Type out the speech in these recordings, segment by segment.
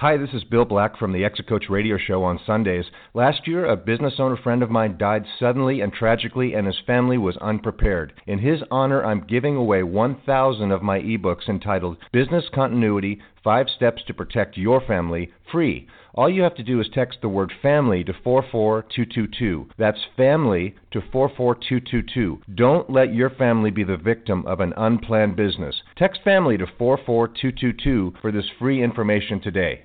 Hi, this is Bill Black from the Exit Coach Radio Show on Sundays. Last year, a business owner friend of mine died suddenly and tragically, and his family was unprepared. In his honor, I'm giving away 1,000 of my ebooks entitled Business Continuity Five Steps to Protect Your Family free. All you have to do is text the word family to 44222. That's family to 44222. Don't let your family be the victim of an unplanned business. Text family to 44222 for this free information today.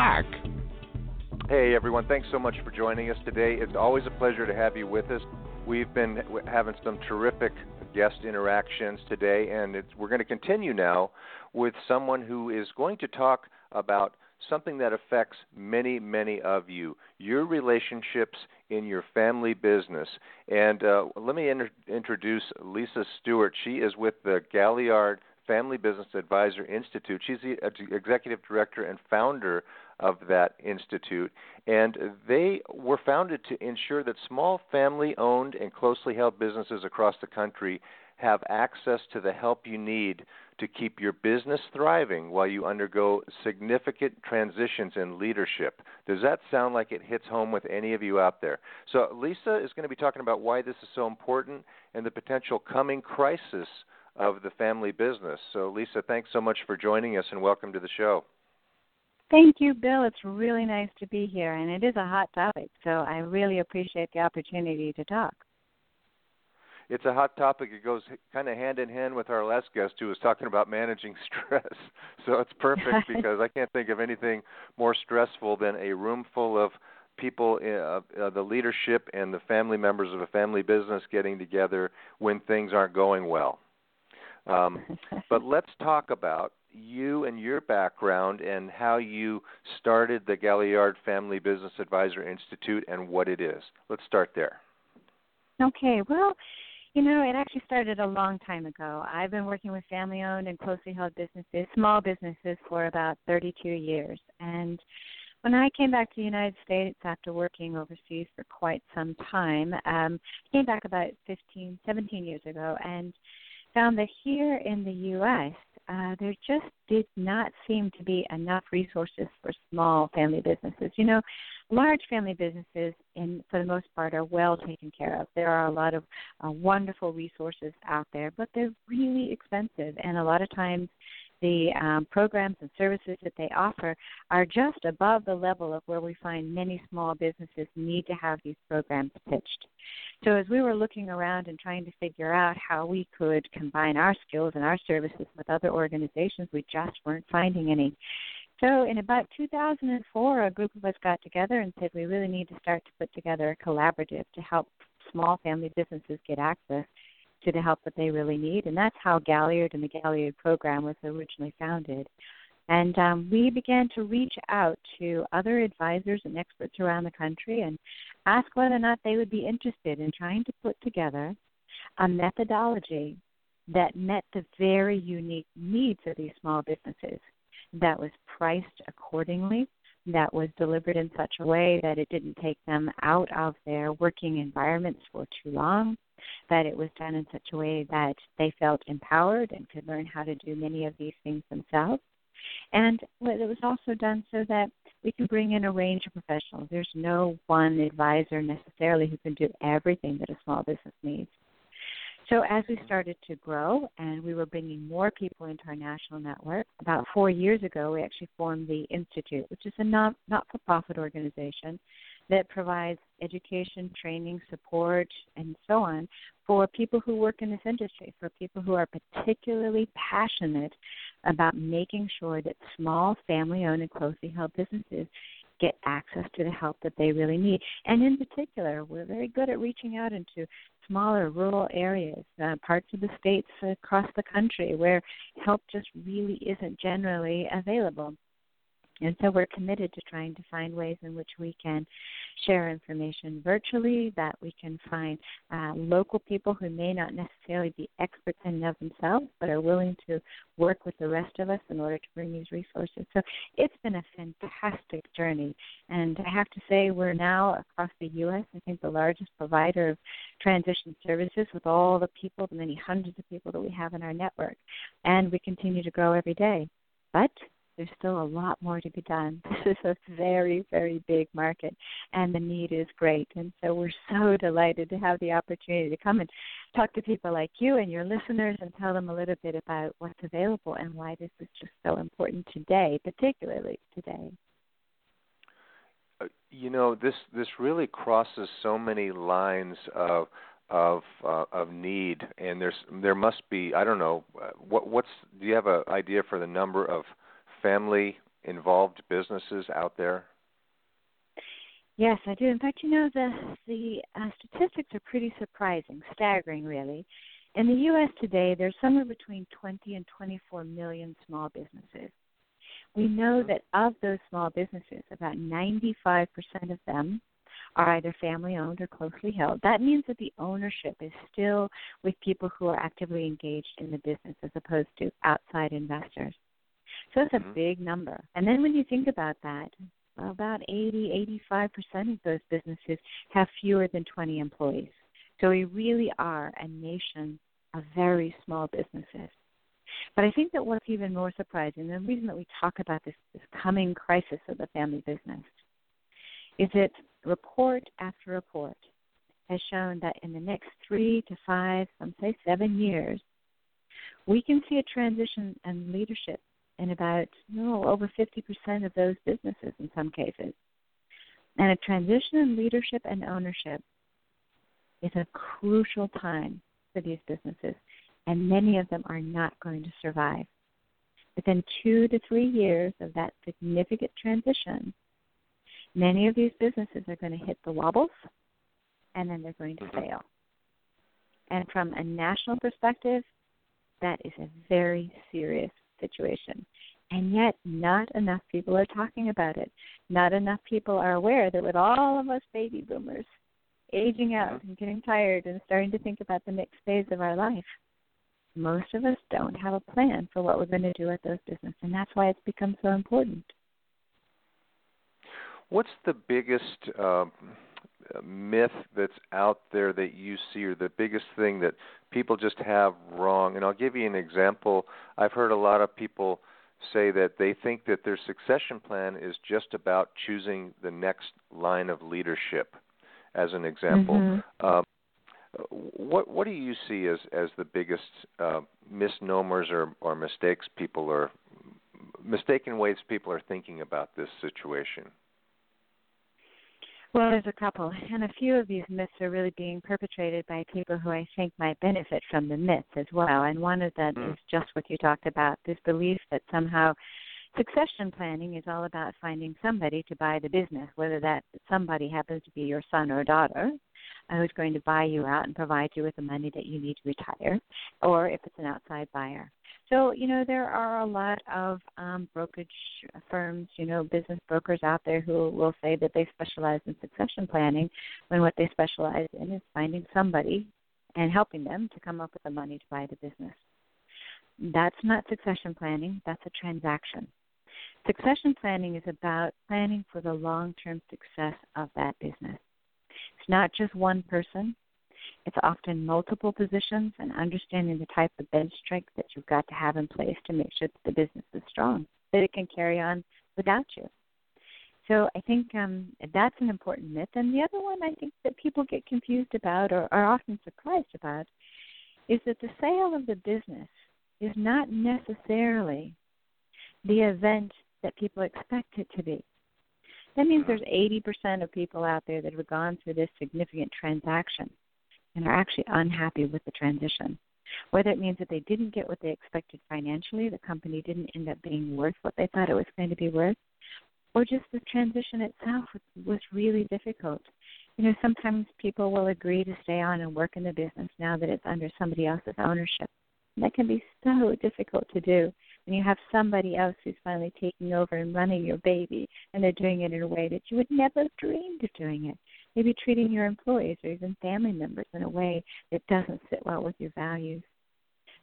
Hey everyone, thanks so much for joining us today. It's always a pleasure to have you with us. We've been having some terrific guest interactions today, and we're going to continue now with someone who is going to talk about something that affects many, many of you your relationships in your family business. And uh, let me inter- introduce Lisa Stewart. She is with the Galliard Family Business Advisor Institute. She's the executive director and founder of that institute. And they were founded to ensure that small family owned and closely held businesses across the country have access to the help you need to keep your business thriving while you undergo significant transitions in leadership. Does that sound like it hits home with any of you out there? So, Lisa is going to be talking about why this is so important and the potential coming crisis of the family business. So, Lisa, thanks so much for joining us and welcome to the show. Thank you, Bill. It's really nice to be here, and it is a hot topic, so I really appreciate the opportunity to talk. It's a hot topic. It goes kind of hand in hand with our last guest who was talking about managing stress. So it's perfect because I can't think of anything more stressful than a room full of people, uh, uh, the leadership and the family members of a family business getting together when things aren't going well. Um, but let's talk about you and your background and how you started the Galliard Family Business Advisor Institute and what it is. Let's start there. Okay, well, you know, it actually started a long time ago. I've been working with family owned and closely held businesses, small businesses, for about 32 years. And when I came back to the United States after working overseas for quite some time, um, came back about 15, 17 years ago, and found that here in the U.S., uh, there just did not seem to be enough resources for small family businesses. You know, large family businesses, in for the most part, are well taken care of. There are a lot of uh, wonderful resources out there, but they're really expensive, and a lot of times the um, programs and services that they offer are just above the level of where we find many small businesses need to have these programs pitched. So, as we were looking around and trying to figure out how we could combine our skills and our services with other organizations, we just weren't finding any. So, in about 2004, a group of us got together and said we really need to start to put together a collaborative to help small family businesses get access to the help that they really need. And that's how Galliard and the Galliard program was originally founded. And um, we began to reach out to other advisors and experts around the country and ask whether or not they would be interested in trying to put together a methodology that met the very unique needs of these small businesses, that was priced accordingly, that was delivered in such a way that it didn't take them out of their working environments for too long, that it was done in such a way that they felt empowered and could learn how to do many of these things themselves. And it was also done so that we can bring in a range of professionals. There's no one advisor necessarily who can do everything that a small business needs. So as we started to grow and we were bringing more people into our national network, about four years ago we actually formed the Institute, which is a not-for-profit organization that provides education, training, support, and so on for people who work in this industry, for people who are particularly passionate about making sure that small, family owned, and closely held businesses get access to the help that they really need. And in particular, we're very good at reaching out into smaller rural areas, uh, parts of the states across the country where help just really isn't generally available. And so we're committed to trying to find ways in which we can share information virtually, that we can find uh, local people who may not necessarily be experts in and of themselves, but are willing to work with the rest of us in order to bring these resources. So it's been a fantastic journey. And I have to say, we're now across the U.S., I think the largest provider of transition services with all the people, the many hundreds of people that we have in our network. And we continue to grow every day. But there's still a lot more to be done. This is a very, very big market, and the need is great. And so we're so delighted to have the opportunity to come and talk to people like you and your listeners and tell them a little bit about what's available and why this is just so important today, particularly today. Uh, you know, this this really crosses so many lines of of uh, of need, and there's there must be I don't know uh, what what's do you have an idea for the number of family involved businesses out there? Yes, I do. In fact, you know the the uh, statistics are pretty surprising, staggering, really. In the U.S. today, there's somewhere between 20 and 24 million small businesses. We know mm-hmm. that of those small businesses, about 95% of them are either family owned or closely held. That means that the ownership is still with people who are actively engaged in the business as opposed to outside investors. So it's a mm-hmm. big number. And then when you think about that, about 80, 85% of those businesses have fewer than 20 employees. So we really are a nation of very small businesses. But I think that what's even more surprising, the reason that we talk about this, this coming crisis of the family business, is that report after report has shown that in the next three to five, some say seven years, we can see a transition in leadership in about no over 50% of those businesses in some cases. And a transition in leadership and ownership is a crucial time for these businesses, and many of them are not going to survive. Within two to three years of that significant transition, many of these businesses are going to hit the wobbles and then they're going to mm-hmm. fail. And from a national perspective, that is a very serious situation. And yet, not enough people are talking about it. Not enough people are aware that with all of us baby boomers aging out and getting tired and starting to think about the next phase of our life, most of us don't have a plan for what we're going to do with those business. And that's why it's become so important. What's the biggest uh, myth that's out there that you see, or the biggest thing that people just have wrong? And I'll give you an example. I've heard a lot of people say that they think that their succession plan is just about choosing the next line of leadership, as an example. Mm-hmm. Um, what what do you see as as the biggest uh, misnomers or or mistakes people are mistaken ways people are thinking about this situation? Well, there's a couple, and a few of these myths are really being perpetrated by people who I think might benefit from the myths as well. And one of them mm. is just what you talked about this belief that somehow succession planning is all about finding somebody to buy the business, whether that somebody happens to be your son or daughter who's going to buy you out and provide you with the money that you need to retire, or if it's an outside buyer. So, you know, there are a lot of um, brokerage firms, you know, business brokers out there who will say that they specialize in succession planning when what they specialize in is finding somebody and helping them to come up with the money to buy the business. That's not succession planning, that's a transaction. Succession planning is about planning for the long term success of that business. Not just one person, it's often multiple positions and understanding the type of bench strength that you've got to have in place to make sure that the business is strong, that it can carry on without you. So I think um, that's an important myth. And the other one I think that people get confused about or are often surprised about is that the sale of the business is not necessarily the event that people expect it to be. That means there's mm-hmm. 80% of people out there that have gone through this significant transaction and are actually unhappy with the transition. Whether it means that they didn't get what they expected financially, the company didn't end up being worth what they thought it was going to be worth, or just the transition itself was really difficult. You know, sometimes people will agree to stay on and work in the business now that it's under somebody else's ownership. And that can be so difficult to do when you have somebody else who's finally taking over and running your baby, and they're doing it in a way that you would never have dreamed of doing it. Maybe treating your employees or even family members in a way that doesn't sit well with your values.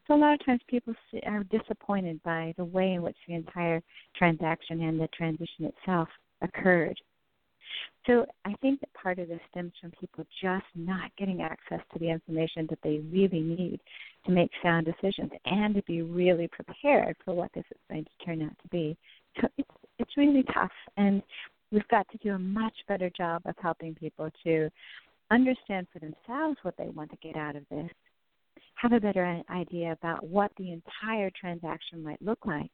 So a lot of times people are disappointed by the way in which the entire transaction and the transition itself occurred. So I think that part of this stems from people just not getting access to the information that they really need to make sound decisions and to be really prepared for what this is going to turn out to be. So it's it's really tough and we've got to do a much better job of helping people to understand for themselves what they want to get out of this, have a better idea about what the entire transaction might look like,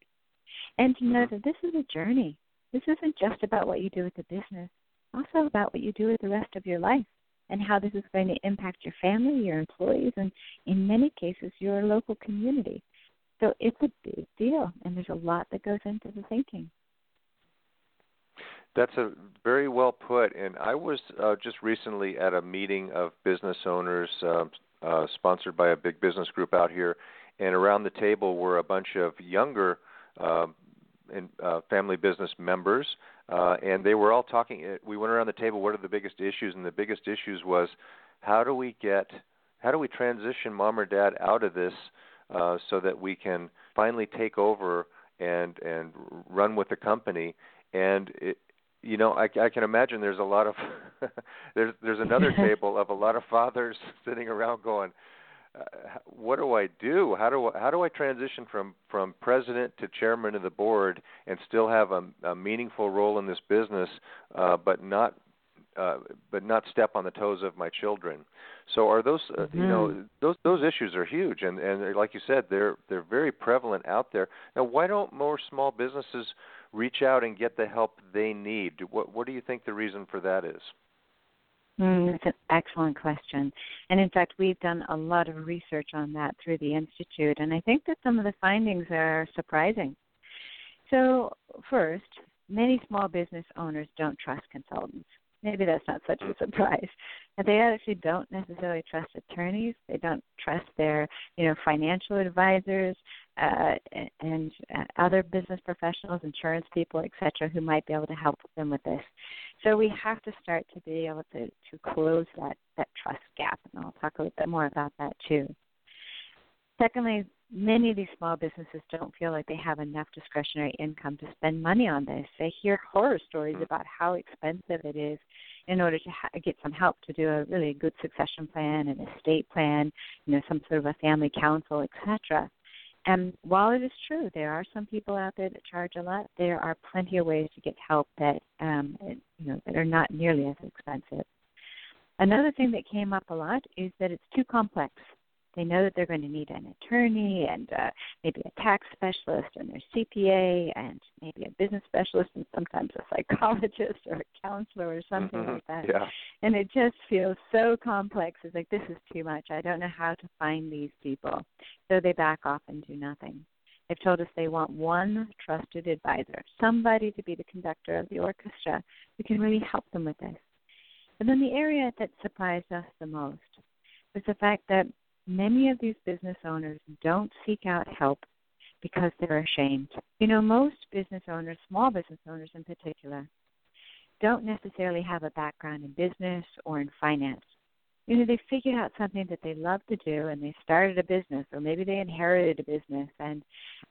and to know mm-hmm. that this is a journey. This isn't just about what you do with the business, also about what you do with the rest of your life and how this is going to impact your family, your employees, and in many cases, your local community. So it's a big deal, and there's a lot that goes into the thinking. That's a very well put. And I was uh, just recently at a meeting of business owners uh, uh, sponsored by a big business group out here, and around the table were a bunch of younger uh, in, uh, family business members, uh, and they were all talking. Uh, we went around the table. What are the biggest issues? And the biggest issues was how do we get, how do we transition mom or dad out of this uh, so that we can finally take over and and run with the company. And it, you know, I, I can imagine there's a lot of there's there's another table of a lot of fathers sitting around going, what do I do? How do I, how do I transition from from president to chairman of the board and still have a, a meaningful role in this business, uh, but not uh, but not step on the toes of my children? So are those uh, mm-hmm. you know mm-hmm. those those issues are huge and and like you said they're they're very prevalent out there. Now why don't more small businesses reach out and get the help they need? What what do you think the reason for that is? Mm, that's an excellent question. And in fact, we've done a lot of research on that through the Institute, and I think that some of the findings are surprising. So, first, many small business owners don't trust consultants. Maybe that's not such a surprise. And they actually don't necessarily trust attorneys. They don't trust their, you know, financial advisors uh, and uh, other business professionals, insurance people, etc., who might be able to help them with this. So we have to start to be able to, to close that, that trust gap, and I'll talk a little bit more about that too. Secondly, many of these small businesses don't feel like they have enough discretionary income to spend money on this. They hear horror stories mm-hmm. about how expensive it is in order to ha- get some help to do a really good succession plan, an estate plan, you know, some sort of a family council, etc. And while it is true, there are some people out there that charge a lot. There are plenty of ways to get help that um, you know that are not nearly as expensive. Another thing that came up a lot is that it's too complex they know that they're going to need an attorney and uh, maybe a tax specialist and their CPA and maybe a business specialist and sometimes a psychologist or a counselor or something mm-hmm. like that. Yeah. And it just feels so complex. It's like this is too much. I don't know how to find these people. So they back off and do nothing. They've told us they want one trusted advisor, somebody to be the conductor of the orchestra who can really help them with this. And then the area that surprised us the most was the fact that many of these business owners don't seek out help because they're ashamed. You know, most business owners, small business owners in particular, don't necessarily have a background in business or in finance. You know, they figured out something that they love to do and they started a business or maybe they inherited a business and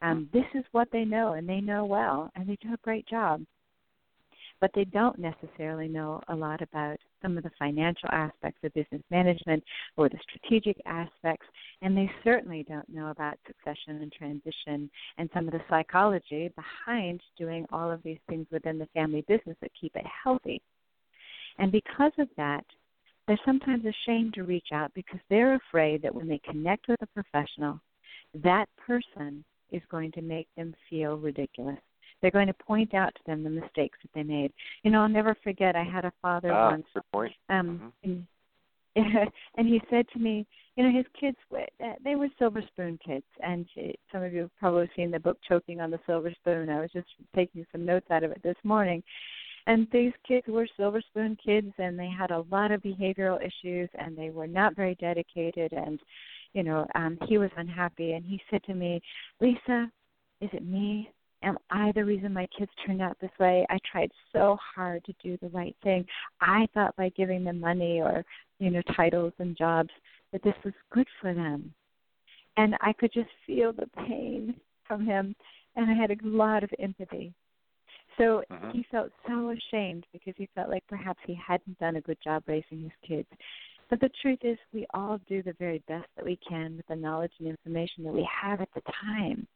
um, this is what they know and they know well and they do a great job but they don't necessarily know a lot about some of the financial aspects of business management or the strategic aspects, and they certainly don't know about succession and transition and some of the psychology behind doing all of these things within the family business that keep it healthy. And because of that, they're sometimes ashamed to reach out because they're afraid that when they connect with a professional, that person is going to make them feel ridiculous. They're going to point out to them the mistakes that they made. You know, I'll never forget. I had a father ah, once. Good point. Um, mm-hmm. and, and he said to me, you know his kids were they were silver spoon kids and some of you have probably seen the book choking on the silver spoon i was just taking some notes out of it this morning and these kids were silver spoon kids and they had a lot of behavioral issues and they were not very dedicated and you know um he was unhappy and he said to me lisa is it me am i the reason my kids turned out this way i tried so hard to do the right thing i thought by giving them money or you know titles and jobs that this was good for them. And I could just feel the pain from him, and I had a lot of empathy. So mm-hmm. he felt so ashamed because he felt like perhaps he hadn't done a good job raising his kids. But the truth is, we all do the very best that we can with the knowledge and information that we have at the time.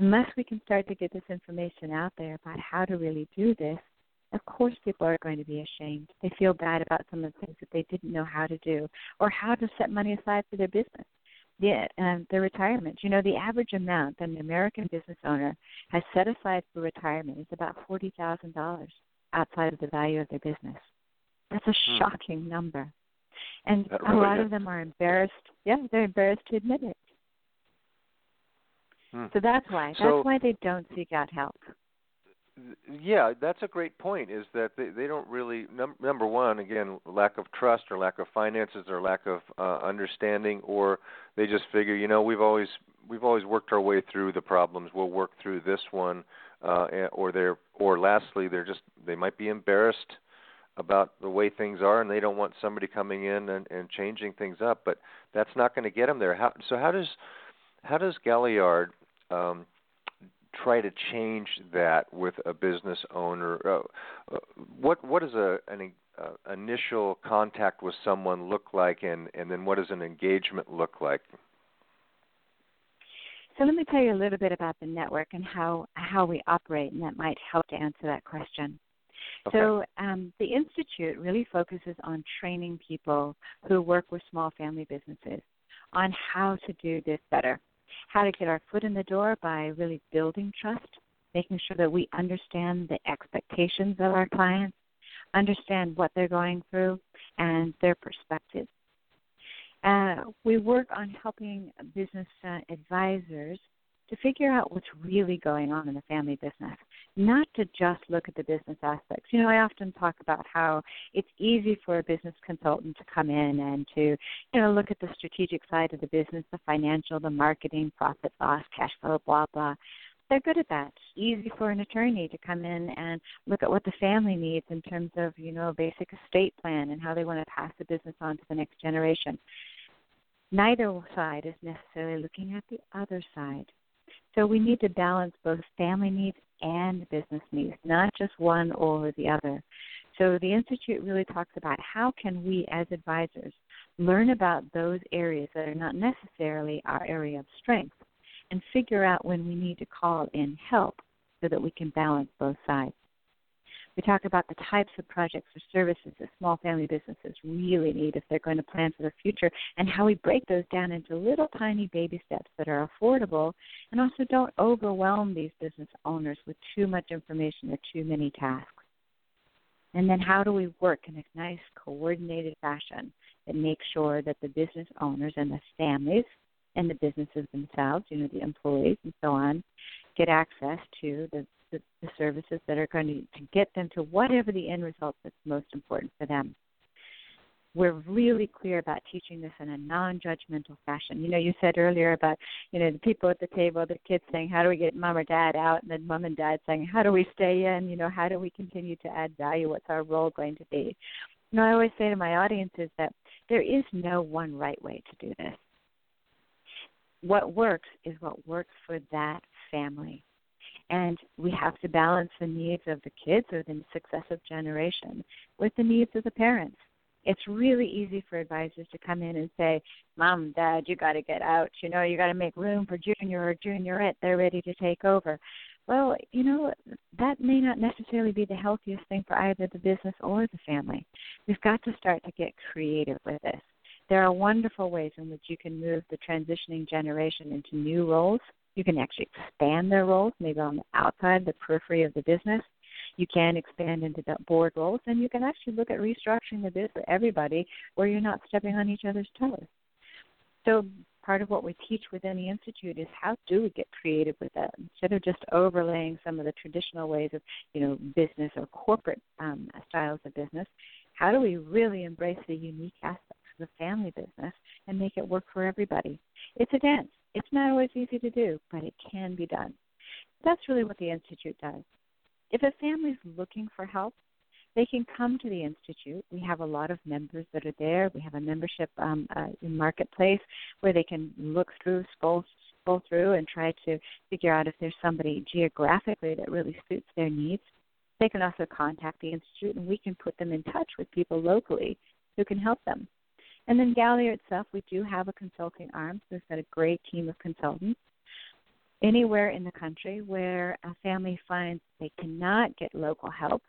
Unless we can start to get this information out there about how to really do this, of course people are going to be ashamed. They feel bad about some of the things that they didn't know how to do or how to set money aside for their business. The, um, their retirement. You know, the average amount that an American business owner has set aside for retirement is about forty thousand dollars outside of the value of their business. That's a hmm. shocking number, and really a lot is. of them are embarrassed. Yeah, they're embarrassed to admit it. Hmm. So that's why. That's so, why they don't seek out help yeah, that's a great point. Is that they they don't really num- number one again lack of trust or lack of finances or lack of uh, understanding or they just figure you know we've always we've always worked our way through the problems. We'll work through this one, uh, or they're or lastly they're just they might be embarrassed about the way things are and they don't want somebody coming in and, and changing things up. But that's not going to get them there. How, so how does how does Galliard um, try to change that with a business owner? Uh, uh, what what does a an uh, initial contact with someone look like, and and then what does an engagement look like? So let me tell you a little bit about the network and how how we operate, and that might help to answer that question. Okay. So um, the institute really focuses on training people who work with small family businesses on how to do this better how to get our foot in the door by really building trust, making sure that we understand the expectations of our clients, understand what they're going through, and their perspective. Uh, we work on helping business uh, advisors to figure out what's really going on in the family business, not to just look at the business aspects. You know, I often talk about how it's easy for a business consultant to come in and to, you know, look at the strategic side of the business, the financial, the marketing, profit, loss, cash flow, blah, blah. They're good at that. Easy for an attorney to come in and look at what the family needs in terms of, you know, a basic estate plan and how they want to pass the business on to the next generation. Neither side is necessarily looking at the other side so we need to balance both family needs and business needs, not just one or the other. So the institute really talks about how can we as advisors learn about those areas that are not necessarily our area of strength and figure out when we need to call in help so that we can balance both sides. We talk about the types of projects or services that small family businesses really need if they're going to plan for the future and how we break those down into little tiny baby steps that are affordable and also don't overwhelm these business owners with too much information or too many tasks. And then how do we work in a nice coordinated fashion that makes sure that the business owners and the families and the businesses themselves, you know, the employees and so on, get access to the the, the services that are going to, to get them to whatever the end result that's most important for them. We're really clear about teaching this in a non-judgmental fashion. You know, you said earlier about you know the people at the table, the kids saying, "How do we get mom or dad out?" and then mom and dad saying, "How do we stay in?" You know, how do we continue to add value? What's our role going to be? You know, I always say to my audiences that there is no one right way to do this. What works is what works for that family and we have to balance the needs of the kids or the successive generation with the needs of the parents. It's really easy for advisors to come in and say, Mom, Dad, you got to get out. You know, you got to make room for junior or juniorette. They're ready to take over. Well, you know, that may not necessarily be the healthiest thing for either the business or the family. We've got to start to get creative with this. There are wonderful ways in which you can move the transitioning generation into new roles you can actually expand their roles, maybe on the outside, the periphery of the business. You can expand into the board roles, and you can actually look at restructuring the business for everybody where you're not stepping on each other's toes. So part of what we teach within the institute is how do we get creative with that instead of just overlaying some of the traditional ways of you know business or corporate um, styles of business. How do we really embrace the unique aspects of the family business and make it work for everybody? It's a dance. It's not always easy to do, but it can be done. That's really what the institute does. If a family is looking for help, they can come to the institute. We have a lot of members that are there. We have a membership um, uh, marketplace where they can look through, scroll, scroll through, and try to figure out if there's somebody geographically that really suits their needs. They can also contact the institute, and we can put them in touch with people locally who can help them. And then Galliard itself, we do have a consulting arm. So we've got a great team of consultants. Anywhere in the country where a family finds they cannot get local help,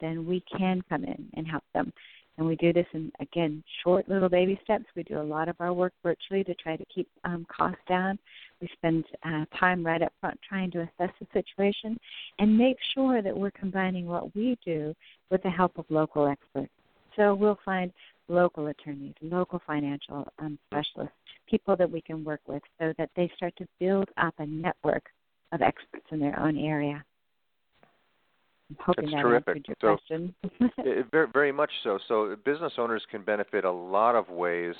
then we can come in and help them. And we do this in, again, short little baby steps. We do a lot of our work virtually to try to keep um, costs down. We spend uh, time right up front trying to assess the situation and make sure that we're combining what we do with the help of local experts. So we'll find local attorneys, local financial um, specialists, people that we can work with so that they start to build up a network of experts in their own area. I'm hoping That's that terrific. answered your so, question. it, very, very much so. So business owners can benefit a lot of ways,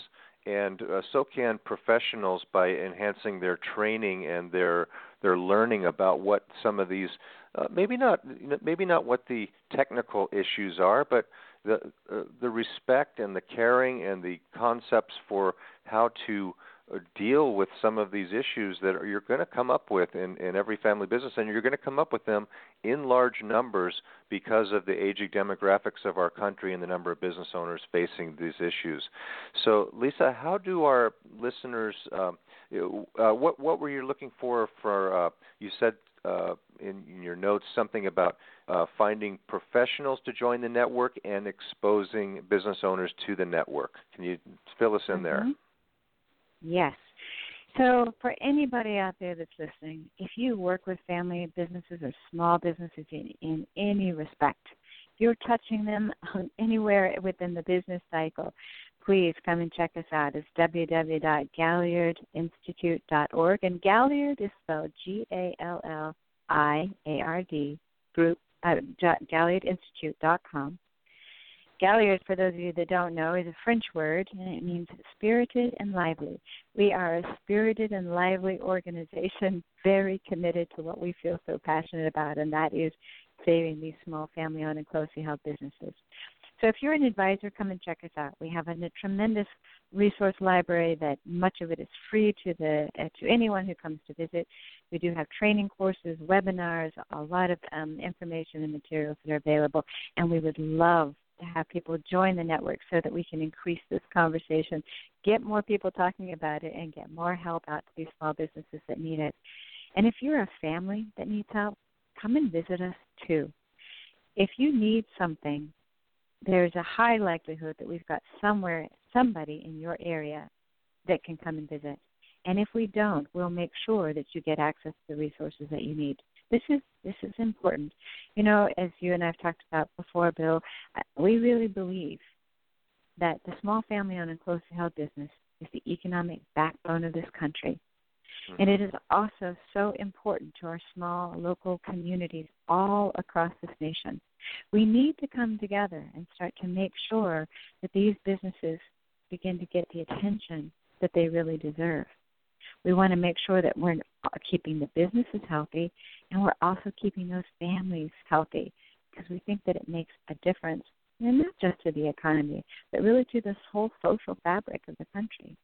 and uh, so can professionals by enhancing their training and their their learning about what some of these uh, maybe not maybe not what the technical issues are, but the uh, the respect and the caring and the concepts for how to uh, deal with some of these issues that you're going to come up with in, in every family business, and you're going to come up with them in large numbers because of the aging demographics of our country and the number of business owners facing these issues. So, Lisa, how do our listeners? Um, uh, what what were you looking for? For uh, you said uh, in, in, your notes something about uh, finding professionals to join the network and exposing business owners to the network. Can you fill us in mm-hmm. there? Yes. So, for anybody out there that's listening, if you work with family businesses or small businesses in, in any respect, you're touching them anywhere within the business cycle, please come and check us out. It's www.galliardinstitute.org. And Galliard is spelled G A L L I A R D, group, uh, galliardinstitute.com. Galliard, for those of you that don't know, is a French word and it means spirited and lively. We are a spirited and lively organization, very committed to what we feel so passionate about, and that is saving these small family owned and closely held businesses. So if you're an advisor, come and check us out. We have a, a tremendous resource library that much of it is free to the uh, to anyone who comes to visit. We do have training courses, webinars, a lot of um, information and materials that are available, and we would love to have people join the network so that we can increase this conversation, get more people talking about it, and get more help out to these small businesses that need it. And if you're a family that needs help, come and visit us too. If you need something, there's a high likelihood that we've got somewhere, somebody in your area that can come and visit. And if we don't, we'll make sure that you get access to the resources that you need. This is this is important. You know, as you and I've talked about before, Bill, uh, we really believe that the small family-owned and closely held business is the economic backbone of this country. Mm-hmm. And it is also so important to our small local communities all across this nation. We need to come together and start to make sure that these businesses begin to get the attention that they really deserve. We want to make sure that we're keeping the businesses healthy and we're also keeping those families healthy because we think that it makes a difference, and not just to the economy, but really to this whole social fabric of the country.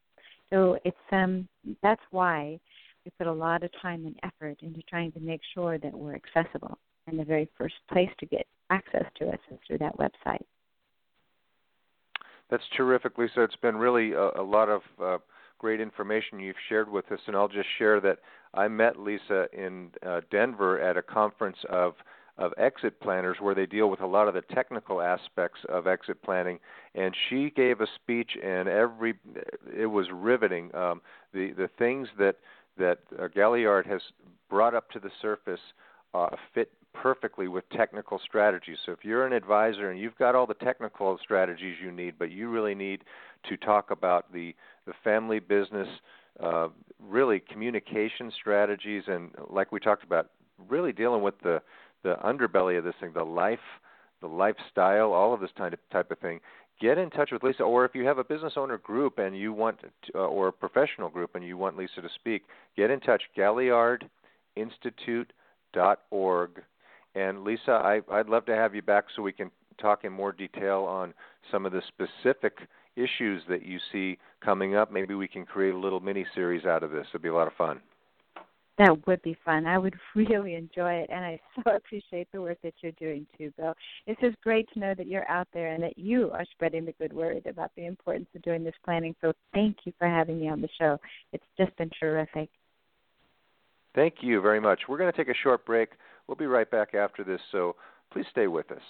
So it's um that's why we put a lot of time and effort into trying to make sure that we're accessible. And the very first place to get access to us is through that website. That's terrific, Lisa. It's been really a, a lot of uh, great information you've shared with us, and I'll just share that I met Lisa in uh, Denver at a conference of of exit planners where they deal with a lot of the technical aspects of exit planning and she gave a speech and every it was riveting um, the the things that that uh, Galliard has brought up to the surface uh, fit perfectly with technical strategies. So if you're an advisor and you've got all the technical strategies you need, but you really need to talk about the the family business, uh, really communication strategies, and like we talked about, really dealing with the the underbelly of this thing, the life, the lifestyle, all of this type of type of thing. Get in touch with Lisa, or if you have a business owner group and you want, to, uh, or a professional group and you want Lisa to speak, get in touch. GalliardInstitute.org. And Lisa, I, I'd love to have you back so we can talk in more detail on some of the specific issues that you see coming up. Maybe we can create a little mini series out of this. It'd be a lot of fun. That would be fun. I would really enjoy it, and I so appreciate the work that you're doing too, Bill. It's just great to know that you're out there and that you are spreading the good word about the importance of doing this planning. So thank you for having me on the show. It's just been terrific. Thank you very much. We're going to take a short break. We'll be right back after this, so please stay with us.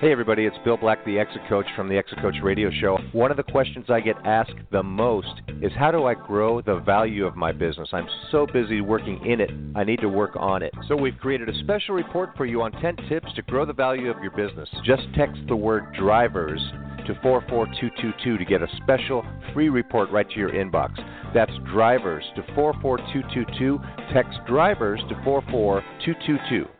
Hey, everybody, it's Bill Black, the Exit Coach from the Exit Coach Radio Show. One of the questions I get asked the most is how do I grow the value of my business? I'm so busy working in it, I need to work on it. So, we've created a special report for you on 10 tips to grow the value of your business. Just text the word drivers to 44222 to get a special free report right to your inbox. That's drivers to 44222. Text drivers to 44222.